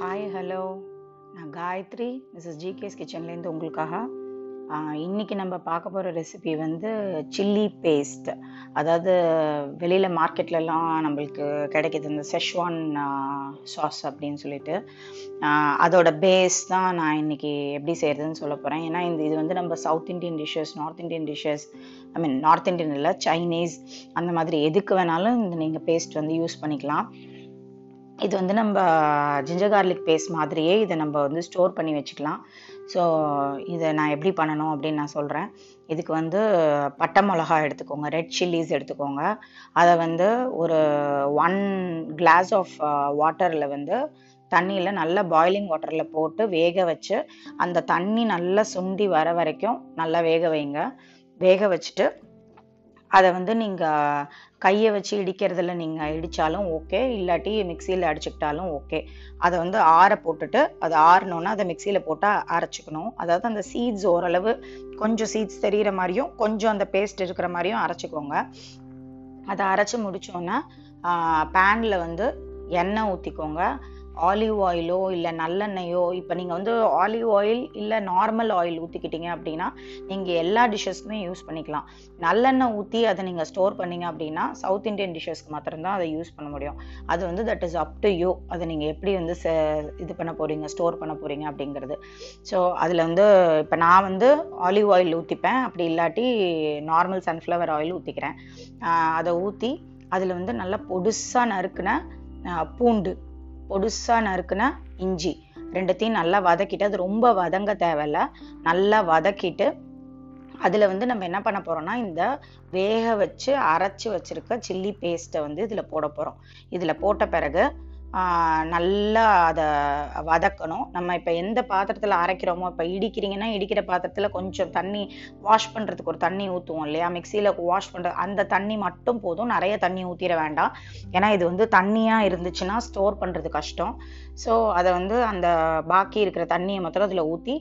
Hi hello நான் Gayatri. Mrs GK's கிச்சன்லேருந்து உங்களுக்காக இன்றைக்கி இன்னைக்கு நம்ம பார்க்க போகிற ரெசிபி வந்து சில்லி பேஸ்ட் அதாவது வெளியில் மார்க்கெட்லலாம் நம்மளுக்கு கிடைக்கிது இந்த செஷ்வான் சாஸ் அப்படின்னு சொல்லிட்டு. அதோட பேஸ் தான் நான் இன்றைக்கி எப்படி செய்கிறதுன்னு சொல்ல போகிறேன் ஏன்னா இந்த இது வந்து நம்ம south Indian dishes north Indian dishes I mean north Indian இல்லை சைனீஸ் அந்த மாதிரி எதுக்கு வேணாலும் இந்த நீங்கள் பேஸ்ட் வந்து யூஸ் பண்ணிக்கலாம். இது வந்து நம்ம ஜிஞ்சர் கார்லிக் பேஸ்ட் மாதிரியே இதை நம்ம வந்து ஸ்டோர் பண்ணி வச்சுக்கலாம். ஸோ இதை நான் எப்படி பண்ணணும் அப்படின்னு நான் சொல்கிறேன் இதுக்கு வந்து பட்டை மிளகா எடுத்துக்கோங்க ரெட் சில்லிஸ் எடுத்துக்கோங்க. அதை வந்து ஒரு ஒன் கிளாஸ் ஆஃப் வாட்டரில் வந்து தண்ணியில் நல்லா பாய்லிங் வாட்டரில் போட்டு வேக வச்சு அந்த தண்ணி நல்லா சுண்டி வர வரைக்கும் நல்லா வேக வைங்க. வேக வச்சுட்டு அதை வந்து நீங்கள் கையை வச்சு இடிக்கிறதுல நீங்கள் இடித்தாலும் ஓகே இல்லாட்டி மிக்சியில் அடிச்சுக்கிட்டாலும் ஓகே அதை வந்து ஆற போட்டுட்டு அது ஆறணுன்னா அதை மிக்சியில் போட்டு அரைச்சிக்கணும். அதாவது அந்த சீட்ஸ் ஓரளவு கொஞ்சம் சீட்ஸ் தெரிகிற மாதிரியும் கொஞ்சம் அந்த பேஸ்ட் இருக்கிற மாதிரியும் அரைச்சிக்கோங்க. அதை அரைச்சி முடிச்சோன்னா பேனில் வந்து எண்ணெய் ஊற்றிக்கோங்க ஆலிவ் ஆயிலோ இல்லை நல்லெண்ணெயோ இப்போ நீங்கள் வந்து ஆலிவ் ஆயில் இல்லை நார்மல் ஆயில் ஊற்றிக்கிட்டீங்க அப்படின்னா நீங்கள் எல்லா டிஷ்ஷஸ்க்குமே யூஸ் பண்ணிக்கலாம். நல்லெண்ணெய் ஊற்றி அதை நீங்கள் ஸ்டோர் பண்ணீங்க அப்படின்னா சவுத் இந்தியன் டிஷ்ஷஸ்க்கு மாத்திரம்தான் அதை யூஸ் பண்ண முடியும். அது வந்து that is up to you அதை நீங்கள் எப்படி வந்து ச இது பண்ண போகிறீங்க ஸ்டோர் பண்ண போகிறீங்க அப்படிங்கிறது. ஸோ அதில் வந்து இப்போ நான் வந்து ஆலிவ் ஆயில் ஊற்றிப்பேன் அப்படி இல்லாட்டி நார்மல் சன்ஃப்ளவர் ஆயில் ஊற்றிக்கிறேன் அதை ஊற்றி அதில் வந்து நல்லா பொடுசாக நறுக்குன பூண்டு பொடுசாக நறுக்குன இஞ்சி. ரெண்டுத்தையும் நல்லா வதக்கிட்டு அது ரொம்ப வதங்க தேவையில்ல. நல்லா வதக்கிட்டு அதில் வந்து நம்ம என்ன பண்ண போகிறோம்னா இந்த வேக வச்சு அரைச்சி வச்சிருக்க சில்லி பேஸ்ட்டை வந்து இதில் போட போகிறோம் இதில் போட்ட பிறகு நல்லா அதை வதக்கணும். நம்ம இப்போ எந்த பாத்திரத்தில் அரைக்கிறோமோ இப்போ இடிக்கிறீங்கன்னா இடிக்கிற பாத்திரத்தில் கொஞ்சம் தண்ணி வாஷ் பண்ணுறதுக்கு ஒரு தண்ணி ஊற்றுவோம் இல்லையா? மிக்சியில் வாஷ் பண்ணுற அந்த தண்ணி மட்டும் போதும். நிறைய தண்ணி ஊற்றிட வேண்டாம். ஏன்னா இது வந்து தண்ணியாக இருந்துச்சுன்னா ஸ்டோர் பண்ணுறது கஷ்டம். ஸோ அதை வந்து அந்த பாக்கி இருக்கிற தண்ணியை மாத்திரம் அதில் ஊற்றி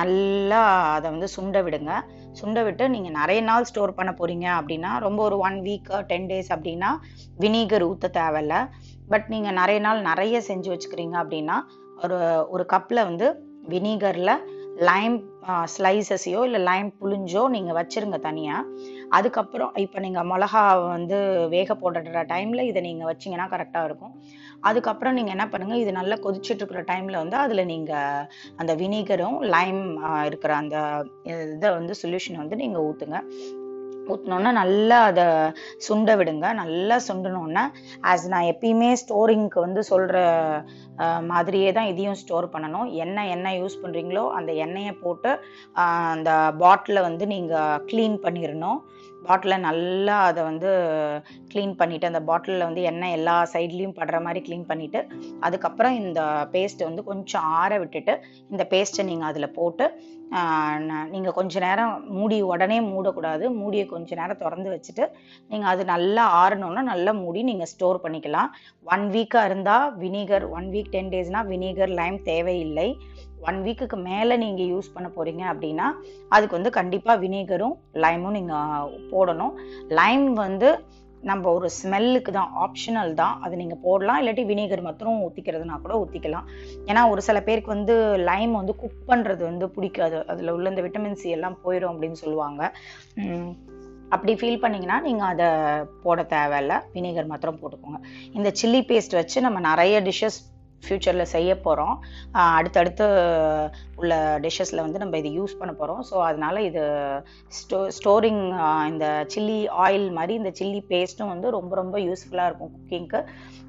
நல்லா அதை வந்து சுண்ட விடுங்க. சுண்ட விட்டு நீங்கள் நிறைய நாள் ஸ்டோர் பண்ண போகிறீங்க அப்படின்னா ரொம்ப ஒரு ஒன் வீக் டென் டேஸ் அப்படின்னா வினிகர் ஊற்ற தேவையில்ல. பட் நீங்கள் நிறைய நாள் நிறைய செஞ்சு வச்சுக்கிறீங்க அப்படின்னா ஒரு ஒரு கப்பில் வந்து வினிகரில் லைம் ஸ்லைசஸையோ இல்லை லைம் புளிஞ்சோ நீங்கள் வச்சுருங்க தனியாக அதுக்கப்புறம் இப்போ நீங்கள் மிளகா வந்து வேக போடுற டைமில் இதை நீங்கள் வச்சீங்கன்னா கரெக்டாக இருக்கும். அதுக்கப்புறம் நீங்கள் என்ன பண்ணுங்கள் இது நல்லா கொதிச்சுட்டு இருக்கிற டைமில் வந்து அதில் நீங்கள் அந்த வினிகரும் லைம் இருக்கிற அந்த இதை வந்து சொல்யூஷன் வந்து நீங்கள் ஊற்றுங்க ஊற்றினோன்னா நல்லா அதை சுண்ட விடுங்க. நல்லா சுண்டினோன்னா ஆஸ் நான் எப்பயுமே ஸ்டோரிங்க்கு வந்து சொல்கிற மாதிரியே தான் இதையும் ஸ்டோர் பண்ணணும். என்ன எண்ணெய் யூஸ் பண்ணுறீங்களோ அந்த எண்ணெயை போட்டு அந்த பாட்டிலை வந்து நீங்கள் க்ளீன் பண்ணிடணும். பாட்டிலை நல்லா அதை வந்து க்ளீன் பண்ணிவிட்டு அந்த பாட்டிலில் வந்து எண்ணெய் எல்லா சைட்லேயும் படுற மாதிரி க்ளீன் பண்ணிவிட்டு அதுக்கப்புறம் இந்த பேஸ்ட்டை வந்து கொஞ்சம் ஆற விட்டுட்டு இந்த பேஸ்ட்டை நீங்கள் அதில் போட்டு நீங்கள் கொஞ்ச நேரம் மூடி உடனே மூடக்கூடாது. மூடியை கொஞ்ச நேரம் திறந்து வச்சுட்டு நீங்கள் அது நல்லா ஆறணுன்னா நல்லா மூடி நீங்கள் ஸ்டோர் பண்ணிக்கலாம். ஒன் வீக்காக இருந்தால் வினிகர் ஒன் வீக் டென் டேஸ்னால் வினிகர் லைம் தேவையில்லை. ஒன் வீக்குக்கு மேலே நீங்கள் யூஸ் பண்ண போகிறீங்க அப்படின்னா அதுக்கு வந்து கண்டிப்பாக வினேகரும் லைமும் நீங்கள் போடணும். லைம் வந்து நம்ம ஒரு ஸ்மெல்லுக்கு தான் ஆப்ஷனல் தான். அது நீங்கள் போடலாம். இல்லாட்டி வினேகர் மாத்திரம் ஊற்றிக்கிறதுனா கூட ஊற்றிக்கலாம் ஏன்னா ஒரு சில பேருக்கு வந்து லைம் வந்து குக் பண்ணுறது வந்து பிடிக்காது. அதில் உள்ள இந்த விட்டமின் சி எல்லாம் போயிடும் அப்படின்னு சொல்லுவாங்க. அப்படி ஃபீல் பண்ணிங்கன்னா நீங்கள் அதை போட தேவையில்ல. வினேகர் மாத்திரம் போட்டுக்கோங்க. இந்த சில்லி பேஸ்ட் வச்சு நம்ம நிறைய டிஷ்ஷஸ் ஃப்யூச்சரில் செய்ய போகிறோம் அடுத்தடுத்து உள்ள டிஷ்ஷஸில் வந்து நம்ம இது யூஸ் பண்ண போகிறோம் ஸோ அதனால் இது ஸ்டோ ஸ்டோரிங் இந்த சில்லி ஆயில் மாதிரி இந்த சில்லி பேஸ்ட்டும் வந்து ரொம்ப ரொம்ப யூஸ்ஃபுல்லாக இருக்கும் குக்கிங்க்கு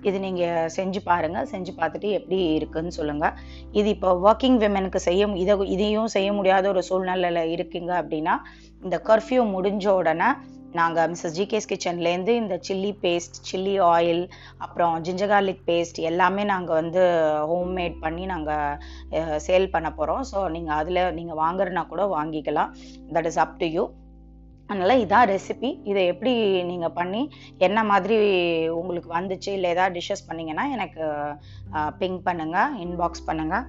இது நீங்கள் செஞ்சு பாருங்கள் செஞ்சு பார்த்துட்டு எப்படி இருக்குதுன்னு சொல்லுங்கள் இது இப்போ ஒர்க்கிங் விமனுக்கு செய்ய இதை இதையும் செய்ய முடியாத ஒரு சூழ்நிலையில் இருக்கீங்க அப்படின்னா இந்த கர்ஃப்யூ முடிஞ்ச உடனே நாங்கள் மிஸ்ஸஸ் ஜிகேஸ் கிச்சன்லேருந்து இந்த சில்லி பேஸ்ட் சில்லி ஆயில் அப்புறம் ஜிஞ்சர் கார்லிக் பேஸ்ட் எல்லாமே நாங்கள் வந்து ஹோம்மேட் பண்ணி நாங்கள் சேல் பண்ண போகிறோம் ஸோ நீங்கள் அதில் நீங்கள் வாங்குறனா கூட வாங்கிக்கலாம். That is up to you அதனால் இதான் ரெசிபி இதை எப்படி நீங்கள் பண்ணி என்ன மாதிரி உங்களுக்கு வந்துச்சு இல்லை ஏதாவது டிஷ்ஷஸ் பண்ணிங்கன்னா எனக்கு பிங்க் பண்ணுங்கள் இன்பாக்ஸ் பண்ணுங்கள்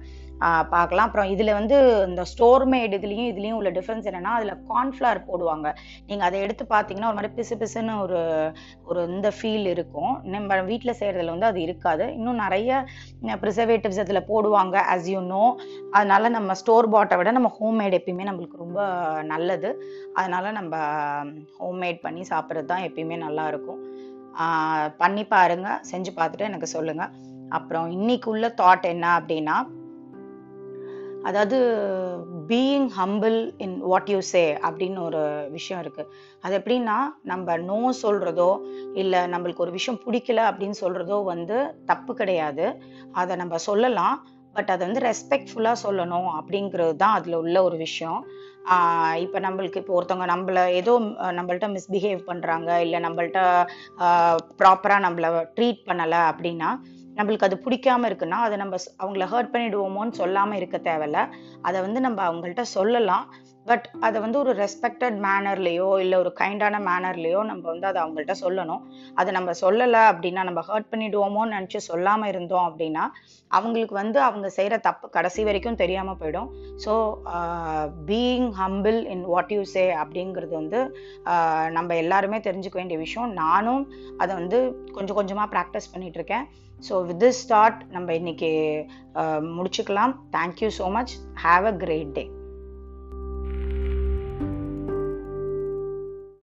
பார்க்கலாம். அப்புறம் இதில் வந்து இந்த ஸ்டோர் மேட் இதுலேயும் இதுலேயும் உள்ள டிஃப்ரென்ஸ் என்னென்னா அதில் கார்ன்ஃப்ளவர் போடுவாங்க. நீங்கள் அதை எடுத்து பார்த்தீங்கன்னா ஒரு மாதிரி பிசு பிசுன்னு ஒரு ஒரு இந்த ஃபீல் இருக்கும். நம்ம வீட்டில் செய்கிறதுல வந்து அது இருக்காது. இன்னும் நிறைய ப்ரிசர்வேட்டிவ்ஸ் அதில் போடுவாங்க ஆஸ் யூ நோ அதனால நம்ம ஸ்டோர் பாட்டை விட நம்ம ஹோம்மேட் எப்பயுமே நம்மளுக்கு ரொம்ப நல்லது. அதனால நம்ம ஹோம்மேட் பண்ணி சாப்பிட்றது தான் எப்பயுமே நல்லா இருக்கும். பண்ணி பாருங்கள் செஞ்சு பார்த்துட்டு எனக்கு சொல்லுங்கள் அப்புறம் இன்னைக்கு உள்ள தாட் என்ன அப்படின்னா அதாவது being humble in what you say அப்படின்னு ஒரு விஷயம் இருக்குது அது எப்படின்னா நம்ம நோ சொல்கிறதோ இல்லை நம்மளுக்கு ஒரு விஷயம் பிடிக்கல அப்படின்னு சொல்கிறதோ வந்து தப்பு கிடையாது. அதை நம்ம சொல்லலாம். பட் அதை வந்து ரெஸ்பெக்ட்ஃபுல்லாக சொல்லணும் அப்படிங்கிறது தான் அதில் உள்ள ஒரு விஷயம். இப்போ நம்மளுக்கு இப்போ ஒருத்தவங்க நம்மள ஏதோ நம்மள்ட்ட மிஸ்பிஹேவ் பண்ணுறாங்க இல்லை நம்மள்ட்ட ப்ராப்பராக நம்மள ட்ரீட் பண்ணலை அப்படின்னா நம்மளுக்கு அது பிடிக்காம இருக்குன்னா அதை நம்ம அவங்கள ஹர்ட் பண்ணிடுவோமோன்னு சொல்லாமல் இருக்க தேவையில்ல. அதை வந்து நம்ம அவங்கள்ட்ட சொல்லலாம். பட் அதை வந்து ஒரு ரெஸ்பெக்டட் மேனர்லேயோ இல்லை ஒரு கைண்டான மேனர்லேயோ நம்ம வந்து அதை அவங்கள்ட்ட சொல்லணும். அதை நம்ம சொல்லலை அப்படின்னா நம்ம ஹர்ட் பண்ணிடுவோமோன்னு நினச்சி சொல்லாமல் இருந்தோம் அப்படின்னா அவங்களுக்கு வந்து அவங்க செய்கிற தப்பு கடைசி வரைக்கும் தெரியாமல் போயிடும். So being humble in what you say அப்படிங்கிறது வந்து uh, நம்ம எல்லாருமே தெரிஞ்சுக்க வேண்டிய விஷயம். நானும் அதை வந்து கொஞ்சம் கொஞ்சமாக ப்ராக்டிஸ் பண்ணிகிட்ருக்கேன் இருக்கேன். ஸோ வித் திஸ் ஸ்டார்ட் நம்ம இன்னைக்கு uh, முடிச்சுக்கலாம். Thank you so much have a great day